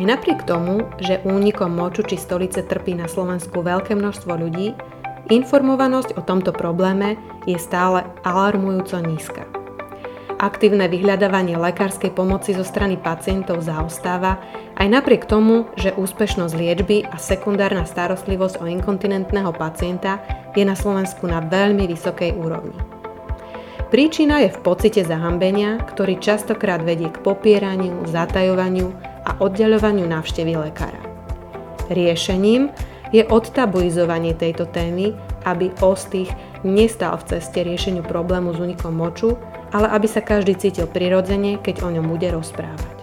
Aj napriek tomu, že únikom moču či stolice trpí na Slovensku veľké množstvo ľudí, informovanosť o tomto probléme je stále alarmujúco nízka. Aktívne vyhľadávanie lekárskej pomoci zo strany pacientov zaostáva aj napriek tomu, že úspešnosť liečby a sekundárna starostlivosť o inkontinentného pacienta je na Slovensku na veľmi vysokej úrovni. Príčina je v pocite zahambenia, ktorý častokrát vedie k popieraniu, zatajovaniu a oddeľovaniu návštevy lekára. Riešením je odtabuizovanie tejto témy, aby ostých nestal v ceste riešeniu problému s únikom moču ale aby sa každý cítil prirodzene, keď o ňom bude rozprávať.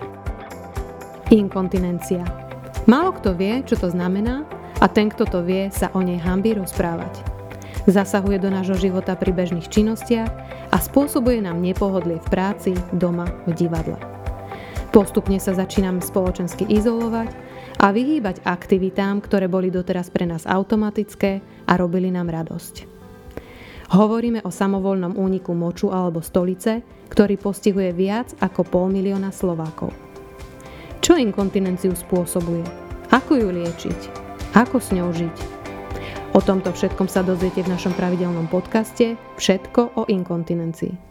Inkontinencia. Málo kto vie, čo to znamená a ten, kto to vie, sa o nej hambí rozprávať. Zasahuje do nášho života pri bežných činnostiach a spôsobuje nám nepohodlie v práci, doma, v divadle. Postupne sa začíname spoločensky izolovať a vyhýbať aktivitám, ktoré boli doteraz pre nás automatické a robili nám radosť. Hovoríme o samovolnom úniku moču alebo stolice, ktorý postihuje viac ako pol milióna Slovákov. Čo inkontinenciu spôsobuje? Ako ju liečiť? Ako s ňou žiť? O tomto všetkom sa dozviete v našom pravidelnom podcaste Všetko o inkontinencii.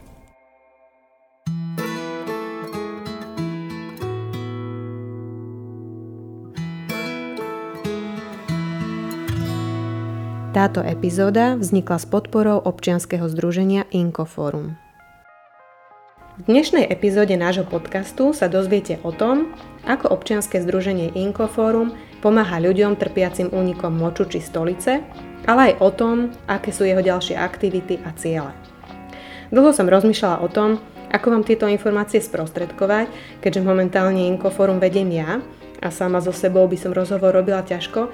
Táto epizóda vznikla s podporou občianskeho združenia Inkoforum. V dnešnej epizóde nášho podcastu sa dozviete o tom, ako občianske združenie Inkoforum pomáha ľuďom trpiacim únikom moču či stolice, ale aj o tom, aké sú jeho ďalšie aktivity a ciele. Dlho som rozmýšľala o tom, ako vám tieto informácie sprostredkovať, keďže momentálne Inkoforum vediem ja a sama so sebou by som rozhovor robila ťažko,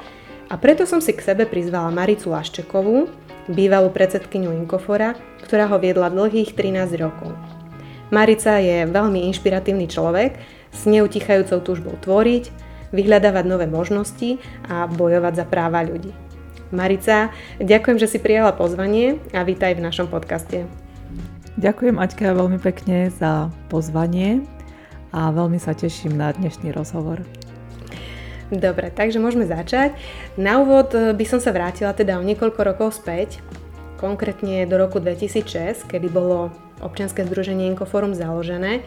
a preto som si k sebe prizvala Maricu Laščekovú, bývalú predsedkyňu Inkofora, ktorá ho viedla dlhých 13 rokov. Marica je veľmi inšpiratívny človek s neutichajúcou túžbou tvoriť, vyhľadávať nové možnosti a bojovať za práva ľudí. Marica, ďakujem, že si prijala pozvanie a vítaj v našom podcaste. Ďakujem Aťka veľmi pekne za pozvanie a veľmi sa teším na dnešný rozhovor. Dobre, takže môžeme začať. Na úvod eh, by som sa vrátila teda o niekoľko rokov späť, konkrétne do roku 2006, kedy bolo občianske združenie Inkoforum založené.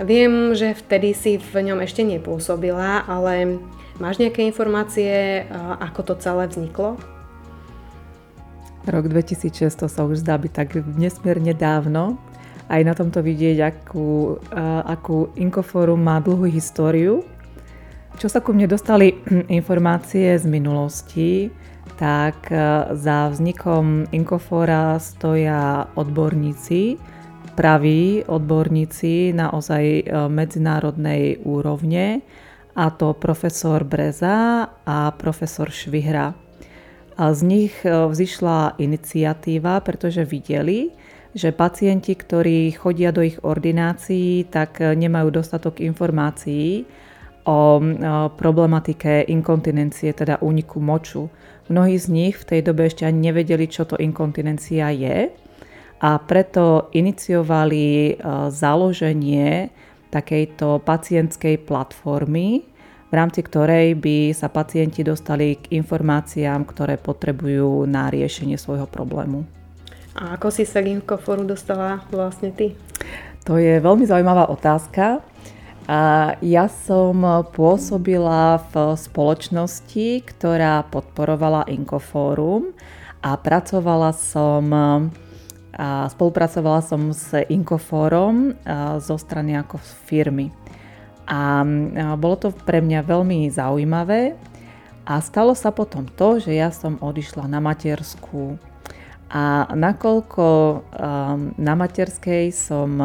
Viem, že vtedy si v ňom ešte nepôsobila, ale máš nejaké informácie, eh, ako to celé vzniklo? Rok 2006 to sa už zdá byť tak nesmierne dávno. Aj na tomto vidieť, akú, akú Inkoforum má dlhú históriu čo sa ku mne dostali informácie z minulosti, tak e, za vznikom Inkofora stoja odborníci, praví odborníci naozaj e, medzinárodnej úrovne, a to profesor Breza a profesor Švihra. A z nich e, vzýšla iniciatíva, pretože videli, že pacienti, ktorí chodia do ich ordinácií, tak nemajú dostatok informácií o problematike inkontinencie, teda úniku moču. Mnohí z nich v tej dobe ešte ani nevedeli, čo to inkontinencia je a preto iniciovali e, založenie takejto pacientskej platformy, v rámci ktorej by sa pacienti dostali k informáciám, ktoré potrebujú na riešenie svojho problému. A ako si sa k Inkoforu dostala vlastne ty? To je veľmi zaujímavá otázka. A ja som pôsobila v spoločnosti, ktorá podporovala Inkofórum a pracovala som a spolupracovala som s Inkofórom zo strany ako firmy. A bolo to pre mňa veľmi zaujímavé a stalo sa potom to, že ja som odišla na matersku a nakoľko na materskej som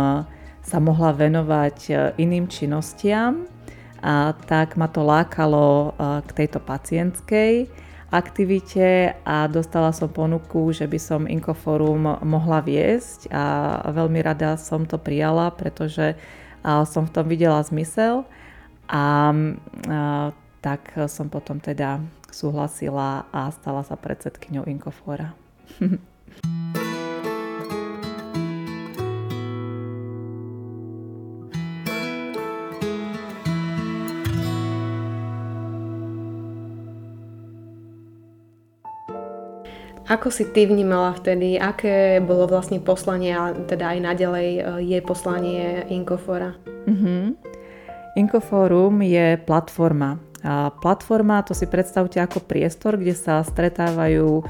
sa mohla venovať e, iným činnostiam, a tak ma to lákalo e, k tejto pacientskej aktivite a dostala som ponuku, že by som Inkoforum mohla viesť a veľmi rada som to prijala, pretože som v tom videla zmysel a, a tak som potom teda súhlasila a stala sa predsedkyňou Inkofora. Ako si ty vnímala vtedy, aké bolo vlastne poslanie a teda aj naďalej e, je poslanie Inkofora? Mm-hmm. Inkoforum je platforma. A platforma, to si predstavte ako priestor, kde sa stretávajú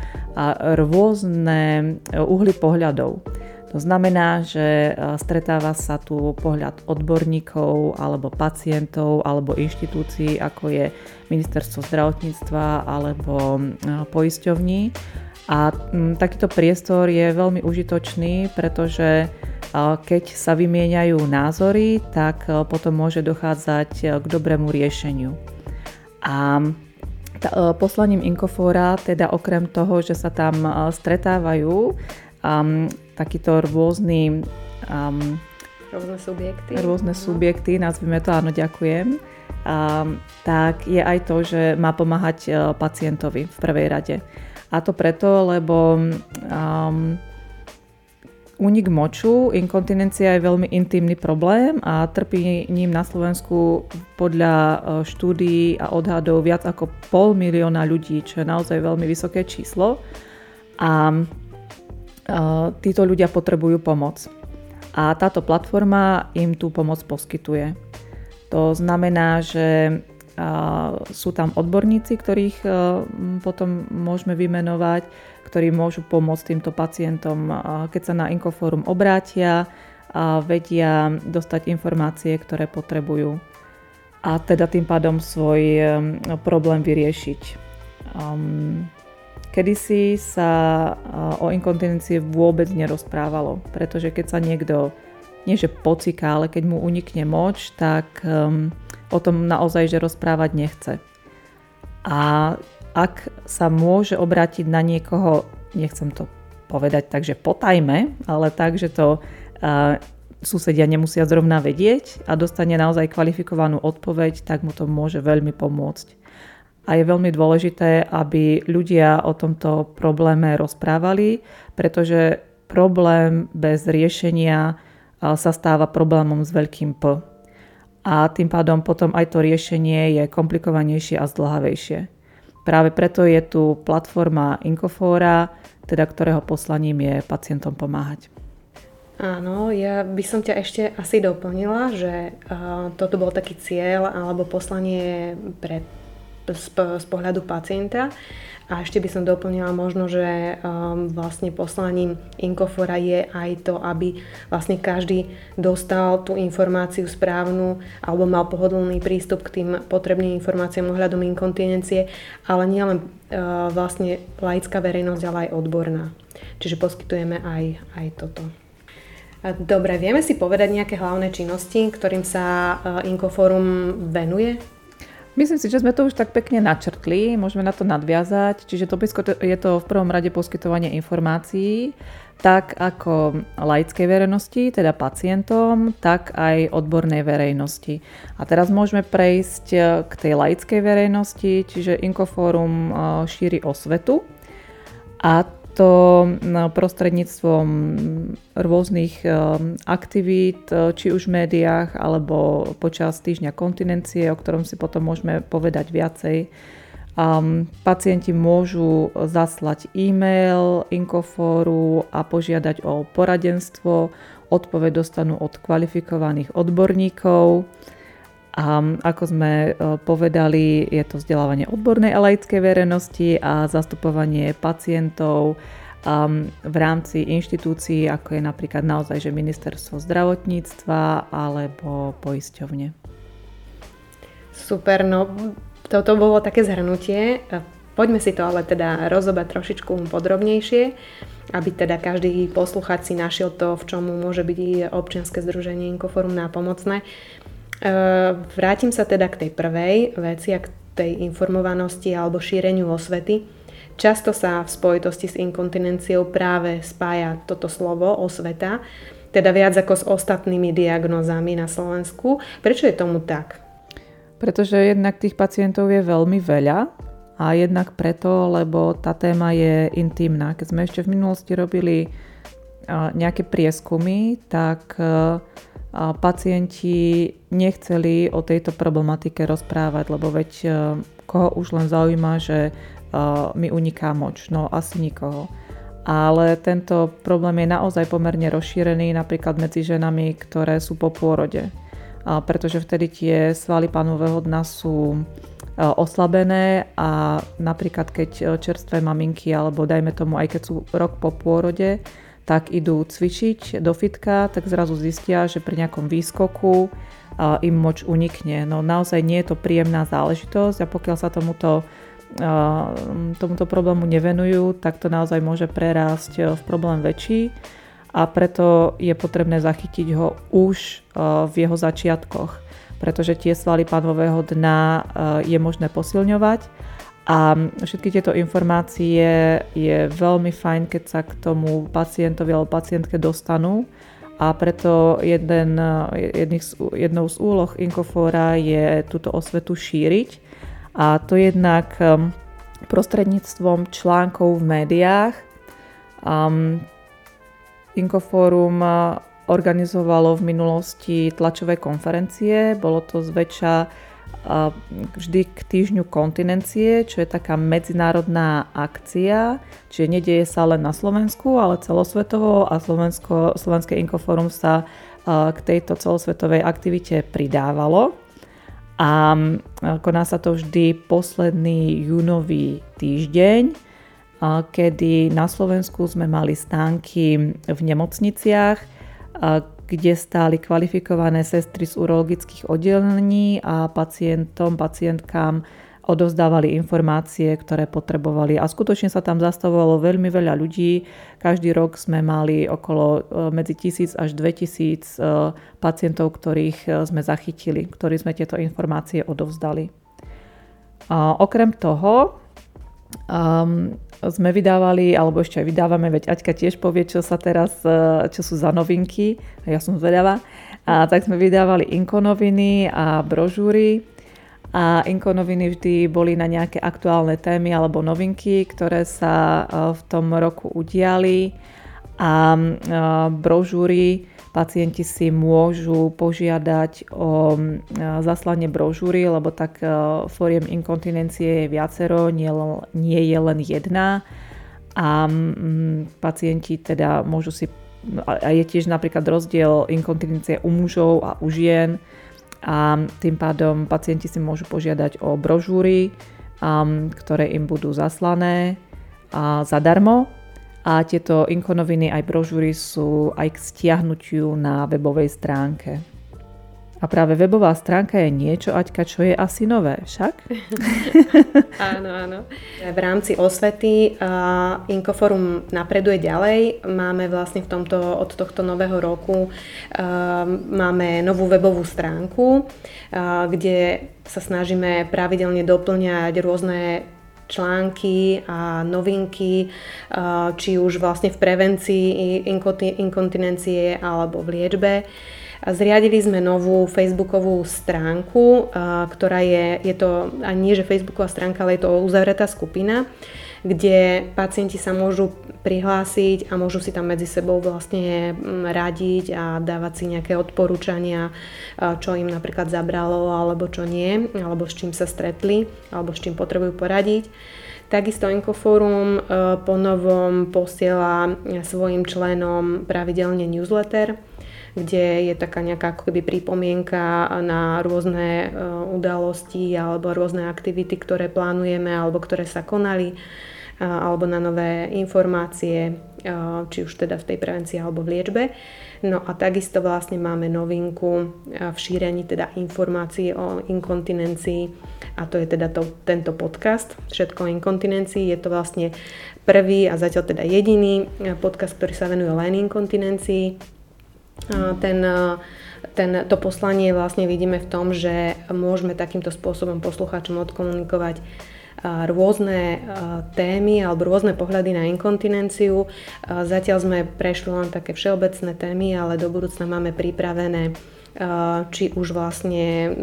rôzne e, uhly pohľadov. To znamená, že stretáva sa tu pohľad odborníkov alebo pacientov alebo inštitúcií, ako je ministerstvo zdravotníctva alebo poisťovní a m, mm, takýto priestor je veľmi užitočný, pretože keď sa vymieňajú názory, tak potom môže dochádzať k dobrému riešeniu. A poslaním Inkofóra, teda okrem toho, že sa tam stretávajú um, takíto rôzny um, rôzne subjekty. Rôzne subjekty, nazvime to, áno, ďakujem. Um, tak je aj to, že má pomáhať pacientovi v prvej rade. A to preto, lebo um, únik moču, inkontinencia je veľmi intimný problém a trpí ním na Slovensku podľa uh, štúdií a odhadov viac ako pol milióna ľudí, čo je naozaj veľmi vysoké číslo. A uh, títo ľudia potrebujú pomoc. A táto platforma im tú pomoc poskytuje. To znamená, že sú tam odborníci, ktorých e, potom môžeme vymenovať, ktorí môžu pomôcť týmto pacientom, keď sa na Inkoforum obrátia a vedia dostať informácie, ktoré potrebujú a teda tým pádom svoj e, problém vyriešiť. Um, kedysi sa e, o inkontinencii vôbec nerozprávalo, pretože keď sa niekto nie že pociká, ale keď mu unikne moč, tak um, o tom naozaj, že rozprávať nechce. A ak sa môže obrátiť na niekoho, nechcem to povedať tak, že potajme, ale tak, že to uh, susedia nemusia zrovna vedieť a dostane naozaj kvalifikovanú odpoveď, tak mu to môže veľmi pomôcť. A je veľmi dôležité, aby ľudia o tomto probléme rozprávali, pretože problém bez riešenia sa stáva problémom s veľkým P a tým pádom potom aj to riešenie je komplikovanejšie a zdlhavejšie. Práve preto je tu platforma Inkofóra, teda ktorého poslaním je pacientom pomáhať. Áno, ja by som ťa ešte asi doplnila, že uh, toto bol taký cieľ alebo poslanie pre, z, z pohľadu pacienta. A ešte by som doplnila možno, že um, vlastne poslaním Inkofora je aj to, aby vlastne každý dostal tú informáciu správnu alebo mal pohodlný prístup k tým potrebným informáciám ohľadom inkontinencie, ale nielen uh, vlastne laická verejnosť, ale aj odborná. Čiže poskytujeme aj, aj toto. Dobre, vieme si povedať nejaké hlavné činnosti, ktorým sa uh, Inkoforum venuje? Myslím si, že sme to už tak pekne načrtli, môžeme na to nadviazať. Čiže to je to v prvom rade poskytovanie informácií, tak ako laickej verejnosti, teda pacientom, tak aj odbornej verejnosti. A teraz môžeme prejsť k tej laickej verejnosti, čiže Inkoforum šíri osvetu. A to prostredníctvom rôznych um, aktivít, uh, či už v médiách, alebo počas týždňa kontinencie, o ktorom si potom môžeme povedať viacej. Um, pacienti môžu zaslať e-mail Inkofóru a požiadať o poradenstvo. Odpoveď dostanú od kvalifikovaných odborníkov. A ako sme povedali, je to vzdelávanie odbornej a laickej verejnosti a zastupovanie pacientov v rámci inštitúcií, ako je napríklad naozaj že ministerstvo zdravotníctva alebo poisťovne. Super, no toto bolo také zhrnutie. Poďme si to ale teda rozobať trošičku podrobnejšie, aby teda každý posluchač si našiel to, v čom môže byť občianske združenie Inkoforum nápomocné. Ehm, vrátim sa teda k tej prvej veci a k tej informovanosti alebo šíreniu osvety. Často sa v spojitosti s inkontinenciou práve spája toto slovo osveta, teda viac ako s ostatnými diagnózami na Slovensku. Prečo je tomu tak? Pretože jednak tých pacientov je veľmi veľa a jednak preto, lebo tá téma je intimná. Keď sme ešte v minulosti robili nejaké prieskumy, tak a pacienti nechceli o tejto problematike rozprávať, lebo veď e, koho už len zaujíma, že mi uniká moč. No asi nikoho. Ale tento problém je naozaj pomerne rozšírený napríklad medzi ženami, ktoré sú po pôrode. Pretože vtedy tie svaly pánového dna sú oslabené a napríklad keď čerstvé maminky alebo dajme tomu aj keď sú rok po pôrode, tak idú cvičiť do fitka, tak zrazu zistia, že pri nejakom výskoku im moč unikne. No naozaj nie je to príjemná záležitosť a pokiaľ sa tomuto, tomuto problému nevenujú, tak to naozaj môže prerásť e, v problém väčší a preto je potrebné zachytiť ho už e, v jeho začiatkoch, pretože tie svaly panového dna e, je možné posilňovať a všetky tieto informácie je veľmi fajn, keď sa k tomu pacientovi alebo pacientke dostanú. A preto jeden, jedných, jednou z úloh Inkofóra je túto osvetu šíriť. A to jednak um, prostredníctvom článkov v médiách. Um, Inkofórum uh, organizovalo v minulosti tlačové konferencie, bolo to zväčša vždy k týždňu kontinencie, čo je taká medzinárodná akcia, čiže nedieje sa len na Slovensku, ale celosvetovo a Slovensko, Slovenské Inkoforum sa k tejto celosvetovej aktivite pridávalo. A koná sa to vždy posledný júnový týždeň, kedy na Slovensku sme mali stánky v nemocniciach, kde stáli kvalifikované sestry z urologických oddelení a pacientom, pacientkám odovzdávali informácie, ktoré potrebovali. A skutočne sa tam zastavovalo veľmi veľa ľudí. Každý rok sme mali okolo e, medzi 1000 až 2000 e, pacientov, ktorých e, sme zachytili, ktorí sme tieto informácie odovzdali. A okrem toho um, sme vydávali, alebo ešte aj vydávame, veď Aťka tiež povie, čo sa teraz, e, čo sú za novinky, ja som zvedavá. A tak sme vydávali inkonoviny a brožúry a inkonoviny vždy boli na nejaké aktuálne témy alebo novinky, ktoré sa e, v tom roku udiali a e, brožúry pacienti si môžu požiadať o zaslanie brožúry, lebo tak e, fóriem inkontinencie je viacero, nie, nie je len jedna. A pacienti teda môžu si a je tiež napríklad rozdiel inkontinencie u mužov a u žien. A tým pádom pacienti si môžu požiadať o brožúry, ktoré im budú zaslané zadarmo a tieto inkonoviny aj brožúry sú aj k stiahnutiu na webovej stránke. A práve webová stránka je niečo, Aťka, čo je asi nové, však? áno, áno. V rámci osvety uh, Inkoforum napreduje ďalej. Máme vlastne v tomto, od tohto nového roku uh, máme novú webovú stránku, uh, kde sa snažíme pravidelne doplňať rôzne články a novinky, či už vlastne v prevencii inkontinencie alebo v liečbe. Zriadili sme novú facebookovú stránku, ktorá je, je to ani nie že facebooková stránka, ale je to uzavretá skupina, kde pacienti sa môžu prihlásiť a môžu si tam medzi sebou vlastne mm, radiť a dávať si nejaké odporúčania, čo im napríklad zabralo alebo čo nie, alebo s čím sa stretli, alebo s čím potrebujú poradiť. Takisto Inkoforum e, po novom posiela svojim členom pravidelne newsletter, kde je taká nejaká ako keby pripomienka na rôzne e, udalosti alebo rôzne aktivity, ktoré plánujeme alebo ktoré sa konali alebo na nové informácie, či už teda v tej prevencii alebo v liečbe. No a takisto vlastne máme novinku v šírení teda informácií o inkontinencii a to je teda to, tento podcast Všetko o inkontinencii. Je to vlastne prvý a zatiaľ teda jediný podcast, ktorý sa venuje len inkontinencii. Ten ten, to poslanie vlastne vidíme v tom, že môžeme takýmto spôsobom poslucháčom odkomunikovať rôzne témy alebo rôzne pohľady na inkontinenciu. Zatiaľ sme prešli len také všeobecné témy, ale do budúcna máme pripravené či už vlastne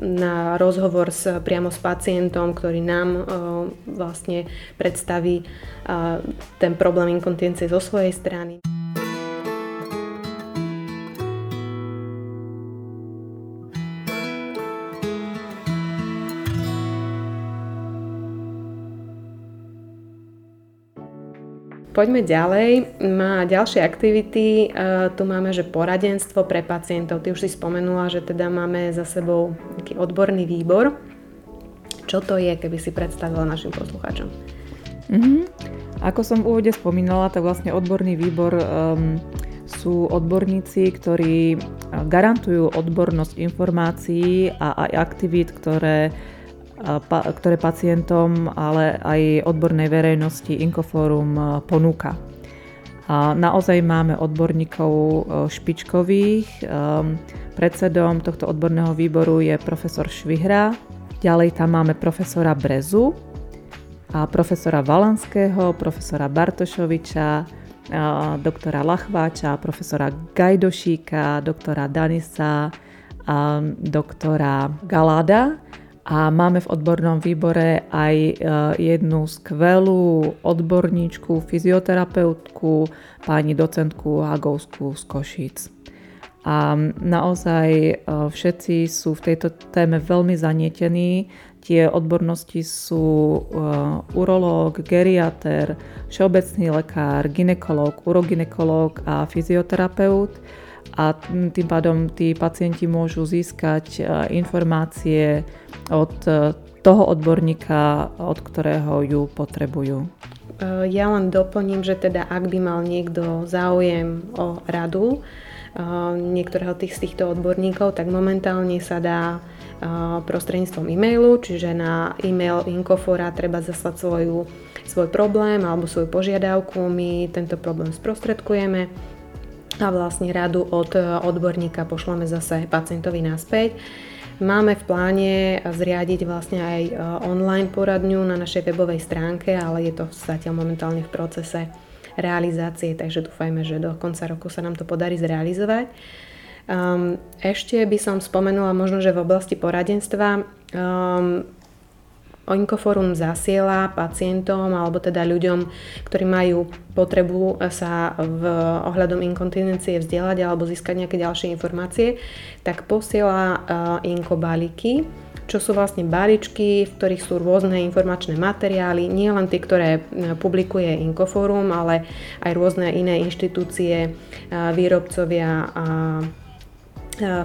na rozhovor s, priamo s pacientom, ktorý nám vlastne predstaví ten problém inkontinencie zo svojej strany. Poďme ďalej. Má ďalšie aktivity. Tu máme, že poradenstvo pre pacientov. Ty už si spomenula, že teda máme za sebou taký odborný výbor. Čo to je, keby si predstavila našim poslucháčom? Mm-hmm. Ako som v úvode spomínala, tak vlastne odborný výbor um, sú odborníci, ktorí garantujú odbornosť informácií a aj aktivít, ktoré ktoré pacientom, ale aj odbornej verejnosti Inkoforum e, ponúka. A naozaj máme odborníkov e, špičkových. E, predsedom tohto odborného výboru je profesor Švihra, ďalej tam máme profesora Brezu, a profesora Valanského, profesora Bartošoviča, doktora Lachváča, profesora Gajdošíka, doktora Danisa, doktora Galada a máme v odbornom výbore aj e, jednu skvelú odborníčku, fyzioterapeutku, pani docentku Hagovskú z Košíc. A naozaj e, všetci sú v tejto téme veľmi zanietení. Tie odbornosti sú e, urológ, geriater, všeobecný lekár, ginekolog, uroginekolog a fyzioterapeut a tým pádom tí pacienti môžu získať informácie od e, toho odborníka, od ktorého ju potrebujú. E, ja len doplním, že teda ak by mal niekto záujem o radu e, niektorého tých, z týchto odborníkov, tak momentálne sa dá prostredníctvom e-mailu, čiže na e-mail Inkofora treba zaslať svoju, svoj problém alebo svoju požiadavku, my tento problém sprostredkujeme a vlastne radu od odborníka pošleme zase pacientovi naspäť. Máme v pláne zriadiť vlastne aj e, online poradňu na našej webovej stránke, ale je to zatiaľ momentálne v procese realizácie, takže dúfajme, že do konca roku sa nám to podarí zrealizovať. Um, ešte by som spomenula možno, že v oblasti poradenstva um, Oinkoforum zasiela pacientom alebo teda ľuďom, ktorí majú potrebu sa v ohľadom inkontinencie vzdelať alebo získať nejaké ďalšie informácie, tak posiela uh, Inko balíky, čo sú vlastne balíčky, v ktorých sú rôzne informačné materiály, nie len tie, ktoré uh, publikuje Inkoforum, ale aj rôzne iné inštitúcie, uh, výrobcovia a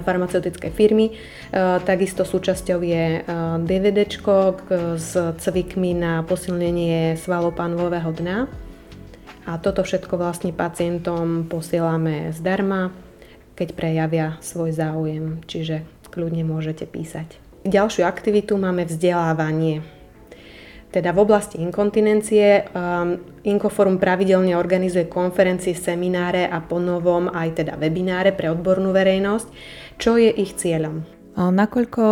farmaceutické firmy. Takisto súčasťou je DVD s cvikmi na posilnenie svalov panvového dna. A toto všetko vlastne pacientom posielame zdarma, keď prejavia svoj záujem, čiže kľudne môžete písať. Ďalšiu aktivitu máme vzdelávanie. Teda v oblasti inkontinencie um, Inkoforum pravidelne organizuje konferencie, semináre a ponovom aj teda webináre pre odbornú verejnosť. Čo je ich cieľom? Nakoľko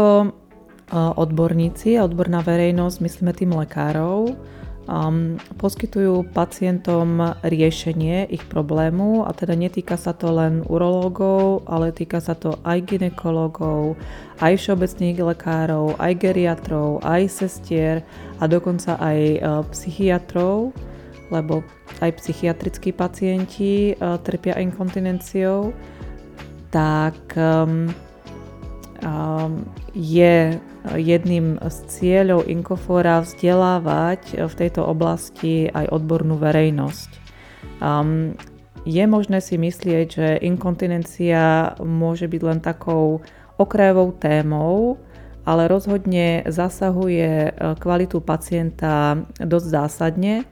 odborníci a odborná verejnosť, myslíme tým lekárov, um, poskytujú pacientom riešenie ich problému a teda netýka sa to len urológov, ale týka sa to aj ginekologov, aj všeobecných lekárov, aj geriatrov, aj sestier a dokonca aj uh, psychiatrov, lebo aj psychiatrickí pacienti uh, trpia inkontinenciou, tak um, je jedným z cieľov Inkofora vzdelávať v tejto oblasti aj odbornú verejnosť. Um, je možné si myslieť, že inkontinencia môže byť len takou okrajovou témou, ale rozhodne zasahuje e, kvalitu pacienta dosť zásadne,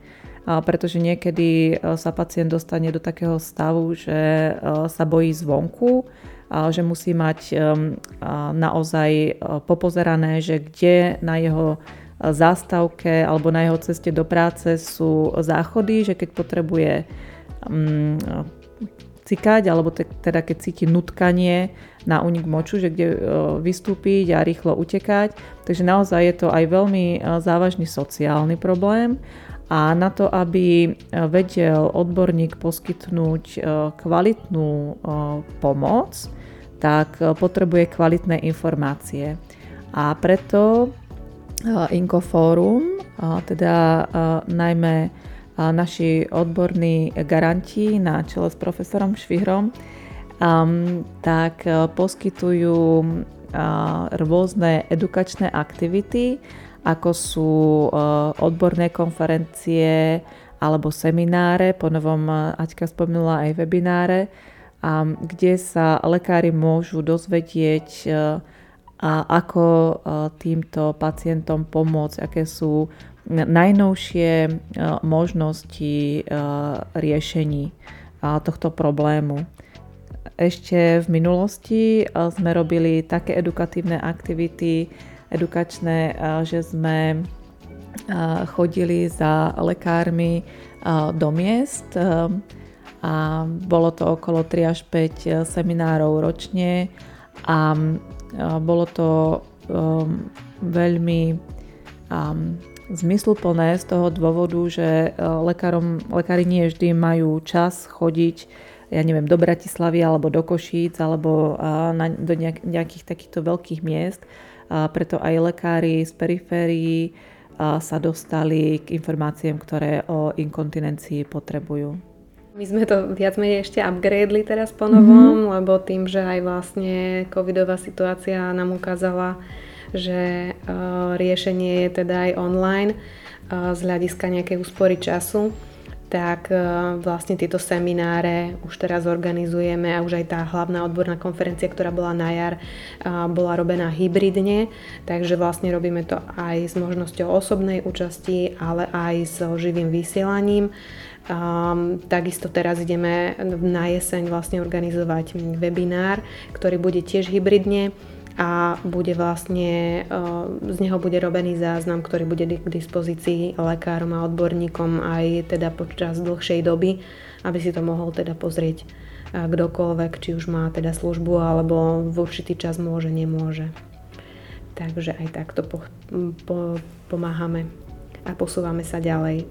pretože niekedy e, sa pacient dostane do takého stavu, že sa bojí zvonku, že musí mať naozaj popozerané, že kde na jeho zástavke alebo na jeho ceste do práce sú záchody, že keď potrebuje cikať, alebo teda keď cíti nutkanie na unik moču, že kde e, vystúpiť a rýchlo utekať. Takže naozaj je to aj veľmi e, závažný sociálny problém a na to, aby e, vedel odborník poskytnúť kvalitnú pomoc, tak potrebuje kvalitné informácie. A preto Inkoforum, teda najmä naši odborní garanti na čele s profesorom Švihrom, um, tak poskytujú rôzne edukačné aktivity, ako sú odborné konferencie alebo semináre, po novom Aťka spomínala aj webináre, kde sa lekári môžu dozvedieť, a ako týmto pacientom pomôcť, aké sú najnovšie možnosti riešení tohto problému. Ešte v minulosti sme robili také edukatívne aktivity, edukačné, že sme chodili za lekármi do miest a bolo to okolo 3 až 5 seminárov ročne a bolo to um, veľmi um, zmysluplné z toho dôvodu, že lekárom, lekári nie vždy majú čas chodiť ja neviem, do Bratislavy alebo do Košíc alebo na, do nejak, nejakých takýchto veľkých miest. A preto aj lekári z periférií sa dostali k informáciám, ktoré o inkontinencii potrebujú. My sme to viac menej ešte upgradeli teraz po novom, mm-hmm. lebo tým, že aj vlastne covidová situácia nám ukázala, že uh, riešenie je teda aj online uh, z hľadiska nejakej úspory času, tak e, vlastne tieto semináre už teraz organizujeme a už aj tá hlavná odborná konferencia, ktorá bola na jar, e, bola robená hybridne, takže vlastne robíme to aj s možnosťou osobnej účasti, ale aj s živým vysielaním. Um, takisto teraz ideme na jeseň vlastne organizovať webinár, ktorý bude tiež hybridne a bude vlastne, e, z neho bude robený záznam, ktorý bude k dispozícii lekárom a odborníkom aj teda počas dlhšej doby, aby si to mohol teda pozrieť e, kdokoľvek, či už má teda službu alebo v určitý čas môže, nemôže. Takže aj takto po, po, pomáhame a posúvame sa ďalej.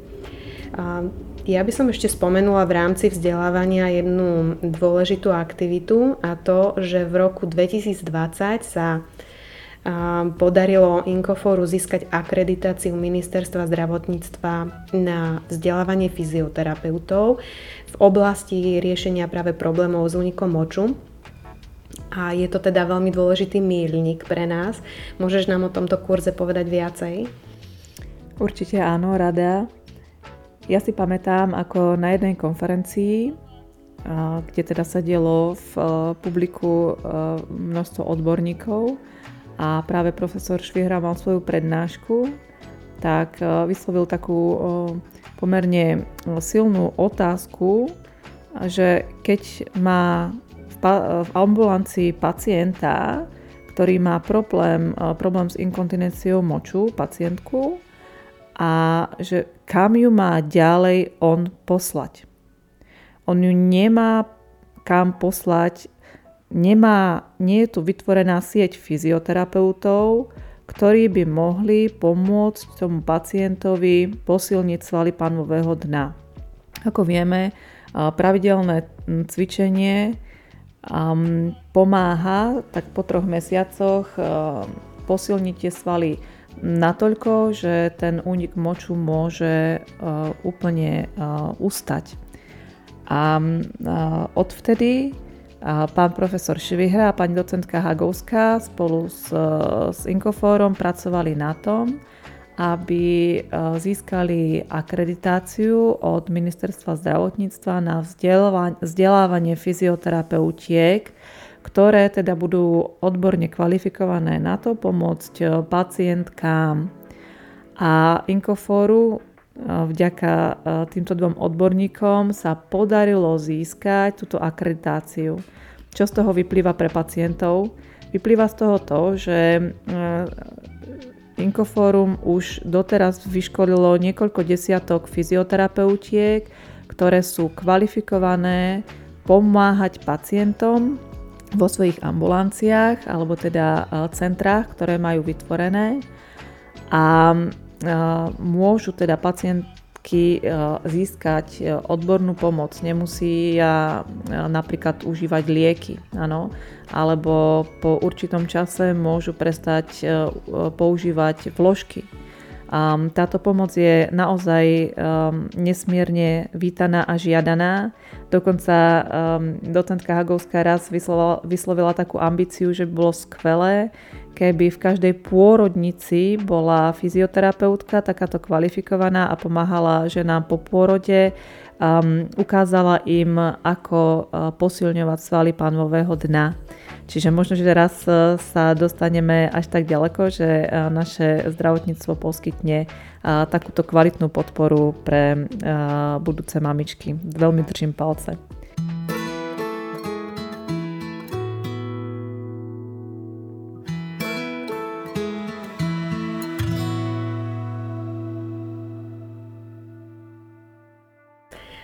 Ja by som ešte spomenula v rámci vzdelávania jednu dôležitú aktivitu a to, že v roku 2020 sa podarilo Inkoforu získať akreditáciu Ministerstva zdravotníctva na vzdelávanie fyzioterapeutov v oblasti riešenia práve problémov s únikom moču. A je to teda veľmi dôležitý mílnik pre nás. Môžeš nám o tomto kurze povedať viacej? Určite áno, rada. Ja si pamätám, ako na jednej konferencii, kde teda sedelo v publiku množstvo odborníkov a práve profesor Švihra mal svoju prednášku, tak vyslovil takú pomerne silnú otázku, že keď má v ambulancii pacienta, ktorý má problém, problém s inkontinenciou moču, pacientku, a že kam ju má ďalej on poslať. On ju nemá kam poslať, nemá, nie je tu vytvorená sieť fyzioterapeutov, ktorí by mohli pomôcť tomu pacientovi posilniť svaly panového dna. Ako vieme, pravidelné cvičenie pomáha tak po troch mesiacoch posilniť tie svaly natoľko, že ten únik moču môže uh, úplne uh, ustať. A uh, odvtedy pán profesor Švihra a pani docentka Hagovská spolu s, s Inkofórom pracovali na tom, aby získali akreditáciu od Ministerstva zdravotníctva na vzdelávanie fyzioterapeutiek ktoré teda budú odborne kvalifikované na to pomôcť e, pacientkám. A Inkoforu e, vďaka e, týmto dvom odborníkom sa podarilo získať túto akreditáciu. Čo z toho vyplýva pre pacientov? Vyplýva z toho to, že Inkoforum už doteraz vyškolilo niekoľko desiatok fyzioterapeutiek, ktoré sú kvalifikované pomáhať pacientom vo svojich ambulanciách alebo teda e, centrách, ktoré majú vytvorené. A e, môžu teda pacientky e, získať odbornú pomoc. Nemusí napríklad užívať lieky, ano, alebo po určitom čase môžu prestať používať vložky Um, táto pomoc je naozaj um, nesmierne vítaná a žiadaná. Dokonca um, docentka Hagovská raz vyslovila, vyslovila takú ambíciu, že by bolo skvelé, keby v každej pôrodnici bola fyzioterapeutka, takáto kvalifikovaná a pomáhala ženám po pôrode, um, ukázala im, ako uh, posilňovať svaly pánového dna. Čiže možno, že teraz uh, sa dostaneme až tak ďaleko, že uh, naše zdravotníctvo poskytne takúto kvalitnú podporu pre budúce mamičky. Veľmi držím palce.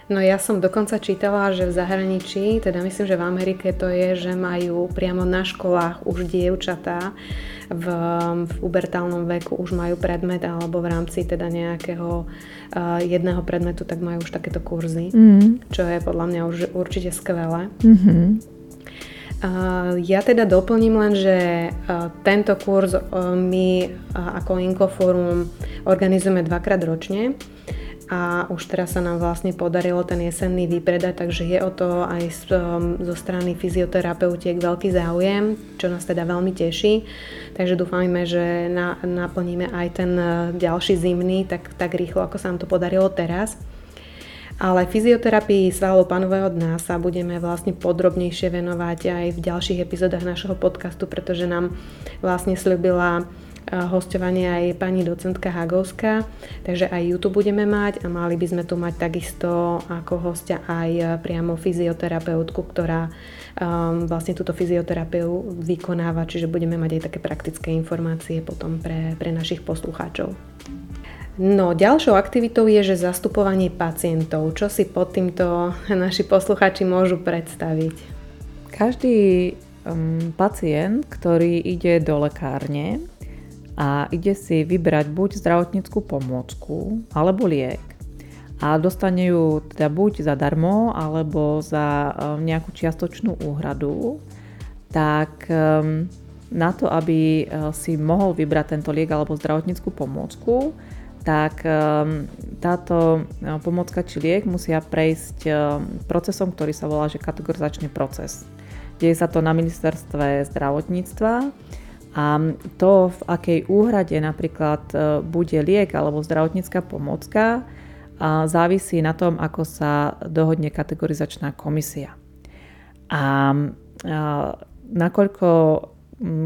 No ja som dokonca čítala, že v zahraničí, teda myslím, že v Amerike to je, že majú priamo na školách už dievčatá v, v ubertálnom veku už majú predmet alebo v rámci teda nejakého uh, jedného predmetu, tak majú už takéto kurzy, mm. čo je podľa mňa už určite skvelé. Mm-hmm. Ja teda doplním len, že uh, tento kurz my ako Inkoforum organizujeme dvakrát ročne a už teraz sa nám vlastne podarilo ten jesenný vypredať, takže je o to aj um, zo strany fyzioterapeutiek veľký záujem, čo nás teda veľmi teší. Takže dúfajme, že na, naplníme aj ten uh, ďalší zimný tak, tak rýchlo, ako sa nám to podarilo teraz. Ale fyzioterapii svalov panového dna sa budeme vlastne podrobnejšie venovať aj v ďalších epizódach našeho podcastu, pretože nám vlastne slúbila hostovanie aj pani docentka Hagovská, takže aj ju tu budeme mať a mali by sme tu mať takisto ako hostia aj priamo fyzioterapeutku, ktorá um, vlastne túto fyzioterapiu vykonáva, čiže budeme mať aj také praktické informácie potom pre, pre našich poslucháčov. No, ďalšou aktivitou je, že zastupovanie pacientov. Čo si pod týmto naši poslucháči môžu predstaviť? Každý um, pacient, ktorý ide do lekárne, a ide si vybrať buď zdravotníckú pomôcku alebo liek. A dostane ju teda buď zadarmo alebo za um, nejakú čiastočnú úhradu, tak um, na to, aby uh, si mohol vybrať tento liek alebo zdravotníckú pomôcku, tak um, táto uh, pomôcka či liek musia prejsť procesom, ktorý sa volá že kategorizačný proces. Deje sa to na ministerstve zdravotníctva a to, v akej úhrade napríklad e, bude liek alebo zdravotnícka pomocka, závisí na tom, ako sa dohodne kategorizačná komisia. A nakoľko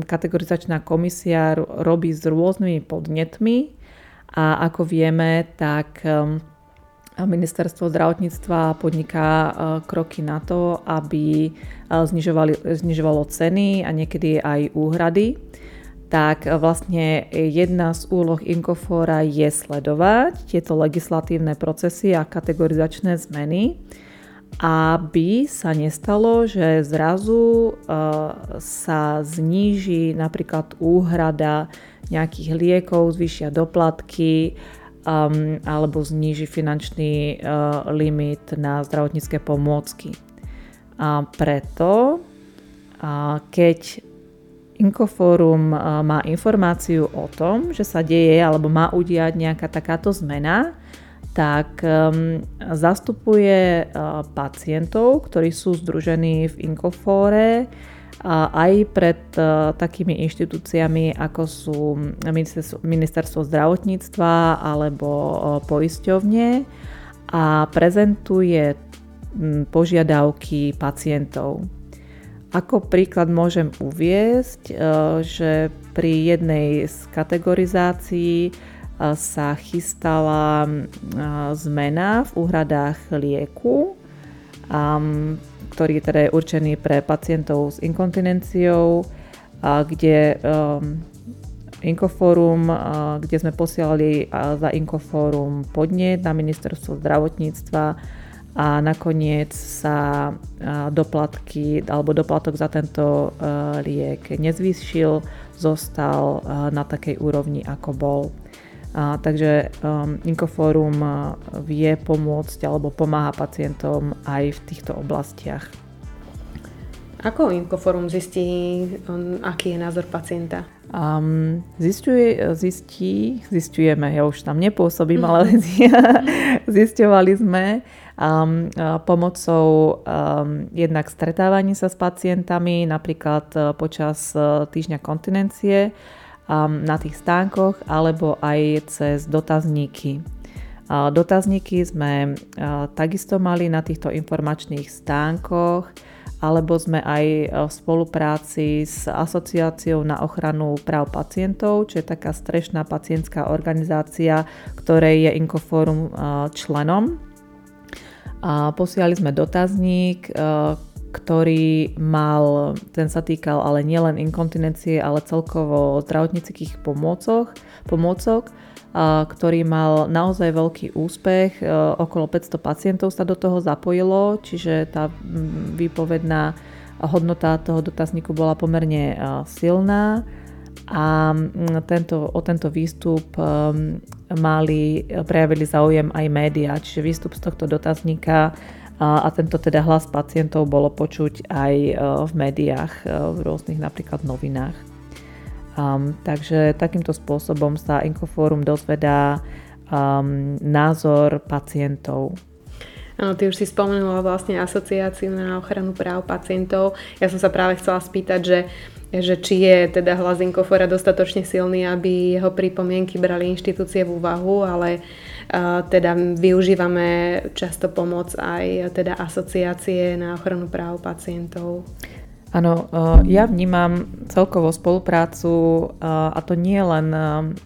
kategorizačná komisia robí s rôznymi podnetmi a ako vieme, tak ministerstvo zdravotníctva podniká e, kroky na to, aby e, znižovalo ceny a niekedy aj úhrady tak vlastne jedna z úloh Inkofóra je sledovať tieto legislatívne procesy a kategorizačné zmeny, aby sa nestalo, že zrazu uh, sa zníži napríklad úhrada nejakých liekov, zvyšia doplatky um, alebo zníži finančný uh, limit na zdravotnícke pomôcky. A preto, keď Inkoforum má informáciu o tom, že sa deje alebo má udiať nejaká takáto zmena, tak um, zastupuje pacientov, ktorí sú združení v Inkofóre aj pred takými inštitúciami, ako sú ministerstvo, zdravotníctva alebo poisťovne a prezentuje požiadavky pacientov. Ako príklad môžem uviesť, e, že pri jednej z kategorizácií e, sa chystala e, zmena v úhradách lieku, ktorý teda je určený pre pacientov s inkontinenciou, kde Inkoforum, kde sme posielali za Inkoforum podnet na ministerstvo zdravotníctva, a nakoniec sa doplatky alebo doplatok za tento liek nezvýšil, zostal na takej úrovni, ako bol. A, takže um, Inkoforum vie pomôcť alebo pomáha pacientom aj v týchto oblastiach. Ako Inkoforum zistí, um, aký je názor pacienta? Um, zistuje, zistí, zistujeme, ja už tam nepôsobím, ale zisťovali sme, um, pomocou um, jednak stretávaní sa s pacientami, napríklad uh, počas uh, týždňa kontinencie um, na tých stánkoch, alebo aj cez dotazníky. Uh, dotazníky sme uh, takisto mali na týchto informačných stánkoch, alebo sme aj v spolupráci s Asociáciou na ochranu práv pacientov, čo je taká strešná pacientská organizácia, ktorej je Inkoforum členom. A sme dotazník, e, ktorý mal, ten sa týkal ale nielen inkontinencie, ale celkovo zdravotníckých pomôcok, pomôcok ktorý mal naozaj veľký úspech. E, okolo 500 pacientov sa do toho zapojilo, čiže tá výpovedná hodnota toho dotazníku bola pomerne e, silná a tento, o tento výstup mali, prejavili záujem aj médiá, čiže výstup z tohto dotazníka a, tento teda hlas pacientov bolo počuť aj e, v médiách, e, v rôznych napríklad novinách. Um, takže takýmto spôsobom sa Infoforum dozvedá um, názor pacientov. Áno, ty už si spomenula vlastne asociáciu na ochranu práv pacientov. Ja som sa práve chcela spýtať, že že či je teda hlas Inkofora dostatočne silný, aby jeho pripomienky brali inštitúcie v úvahu, ale uh, teda využívame často pomoc aj teda asociácie na ochranu práv pacientov. Áno, ja vnímam celkovo spoluprácu a to nie len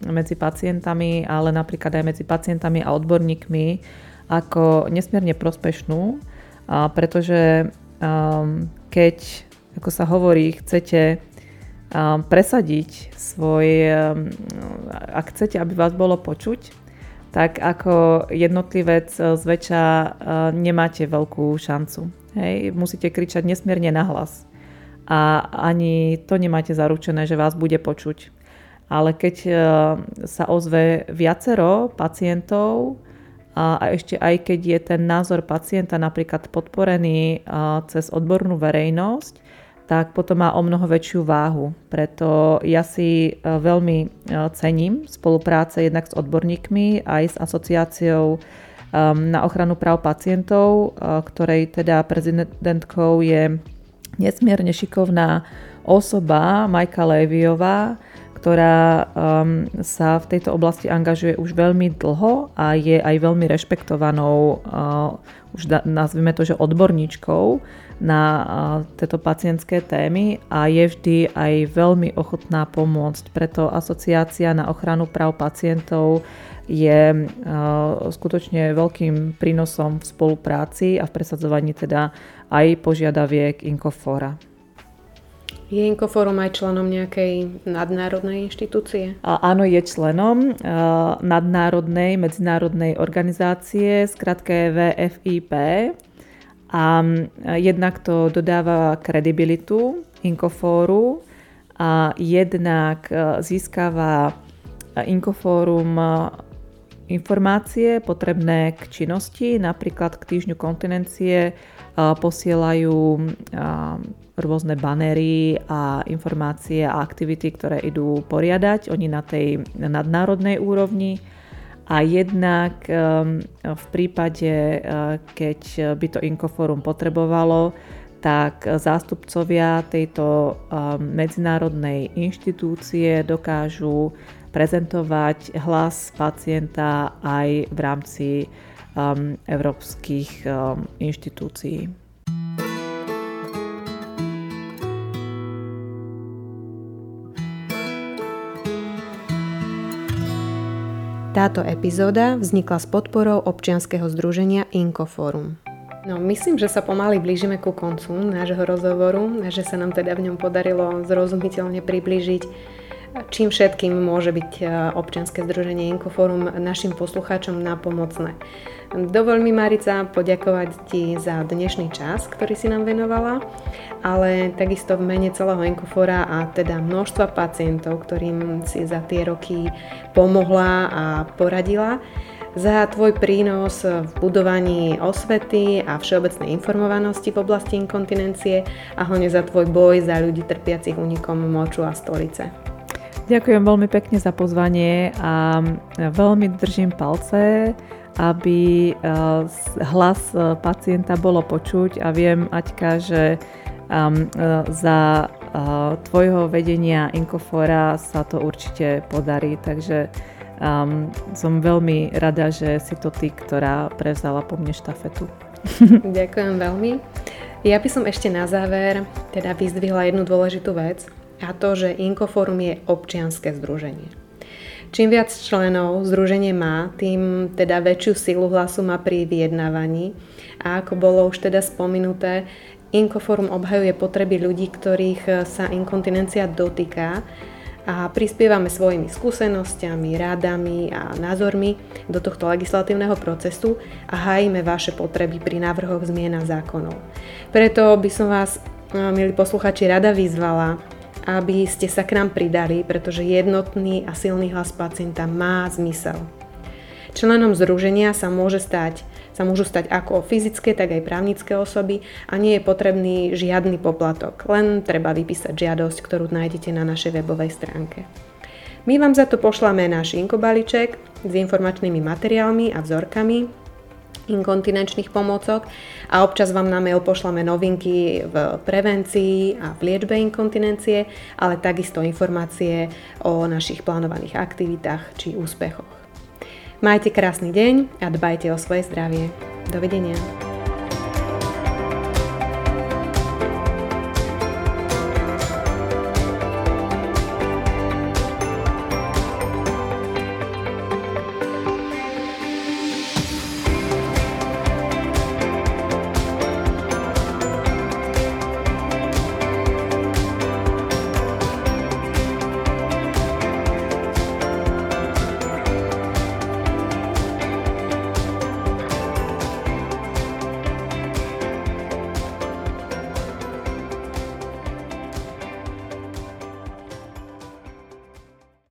medzi pacientami, ale napríklad aj medzi pacientami a odborníkmi ako nesmierne prospešnú, pretože keď, ako sa hovorí, chcete presadiť svoj, ak chcete, aby vás bolo počuť, tak ako jednotlivec e, zväčša e, nemáte veľkú šancu. Hej, musíte kričať nesmierne nahlas. A ani to nemáte zaručené, že vás bude počuť. Ale keď e, sa ozve viacero pacientov a ešte aj keď je ten názor pacienta napríklad podporený cez odbornú verejnosť, tak potom má o mnoho väčšiu váhu. Preto ja si e, veľmi e, cením spolupráce jednak s odborníkmi aj s asociáciou um, na ochranu práv pacientov, e, ktorej teda prezidentkou je nesmierne šikovná osoba Majka Léviová, ktorá um, sa v tejto oblasti angažuje už veľmi dlho a je aj veľmi rešpektovanou, uh, už da, nazvime to, že odborníčkou na tieto pacientské témy a je vždy aj veľmi ochotná pomôcť. Preto asociácia na ochranu práv pacientov je skutočne veľkým prínosom v spolupráci a v presadzovaní teda aj požiadaviek Inkofora. Je Inkoforum aj členom nejakej nadnárodnej inštitúcie? A áno, je členom nadnárodnej medzinárodnej organizácie, skratke VFIP, a jednak to dodáva kredibilitu Inkofóru a jednak e, získava Inkofórum e, informácie potrebné k činnosti, napríklad k týždňu kontinencie e, posielajú rôzne banery a informácie a aktivity, ktoré idú poriadať. Oni na tej nadnárodnej úrovni a jednak ehm, v prípade, eh, keď by to Inkoforum potrebovalo, tak zástupcovia tejto ehm, medzinárodnej inštitúcie dokážu prezentovať hlas pacienta aj v rámci ehm, európskych inštitúcií. Táto epizóda vznikla s podporou občianskeho združenia Inkoforum. No, myslím, že sa pomaly blížime ku koncu nášho rozhovoru, že sa nám teda v ňom podarilo zrozumiteľne priblížiť, čím všetkým môže byť e, občianske združenie Inkoforum našim poslucháčom napomocné. Dovol mi, Marica, poďakovať ti za dnešný čas, ktorý si nám venovala, ale takisto v mene celého Enkofora a teda množstva pacientov, ktorým si za tie roky pomohla a poradila, za tvoj prínos v budovaní osvety a všeobecnej informovanosti v oblasti inkontinencie a hlavne za tvoj boj za ľudí trpiacich únikom moču a stolice. Ďakujem veľmi pekne za pozvanie a veľmi držím palce aby hlas pacienta bolo počuť a viem, Aťka, že za tvojho vedenia Inkofora sa to určite podarí, takže um, som veľmi rada, že si to ty, ktorá prevzala po mne štafetu. Ďakujem veľmi. Ja by som ešte na záver teda vyzdvihla jednu dôležitú vec a to, že Inkoforum je občianske združenie. Čím viac členov združenie má, tým teda väčšiu silu hlasu má pri vyjednávaní a ako bolo už teda spomenuté, Inkoforum obhajuje potreby ľudí, ktorých eh, sa inkontinencia dotýka a prispievame svojimi skúsenosťami, rádami a názormi do tohto legislatívneho procesu a hájime vaše potreby pri návrhoch zmien zákonov. Preto by som vás, eh, milí posluchači, rada vyzvala, aby ste sa k nám pridali, pretože jednotný a silný hlas pacienta má zmysel. Členom združenia sa môže stať sa môžu stať ako fyzické, tak aj právnické osoby a nie je potrebný žiadny poplatok, len treba vypísať žiadosť, ktorú nájdete na našej webovej stránke. My vám za to pošlame náš inkobaliček s informačnými materiálmi a vzorkami inkontinenčných pomôcok a občas vám na mail pošlame novinky v prevencii a v liečbe inkontinencie, ale takisto informácie o našich plánovaných aktivitách či úspechoch. Majte krásny deň a dbajte o svoje zdravie. Dovidenia.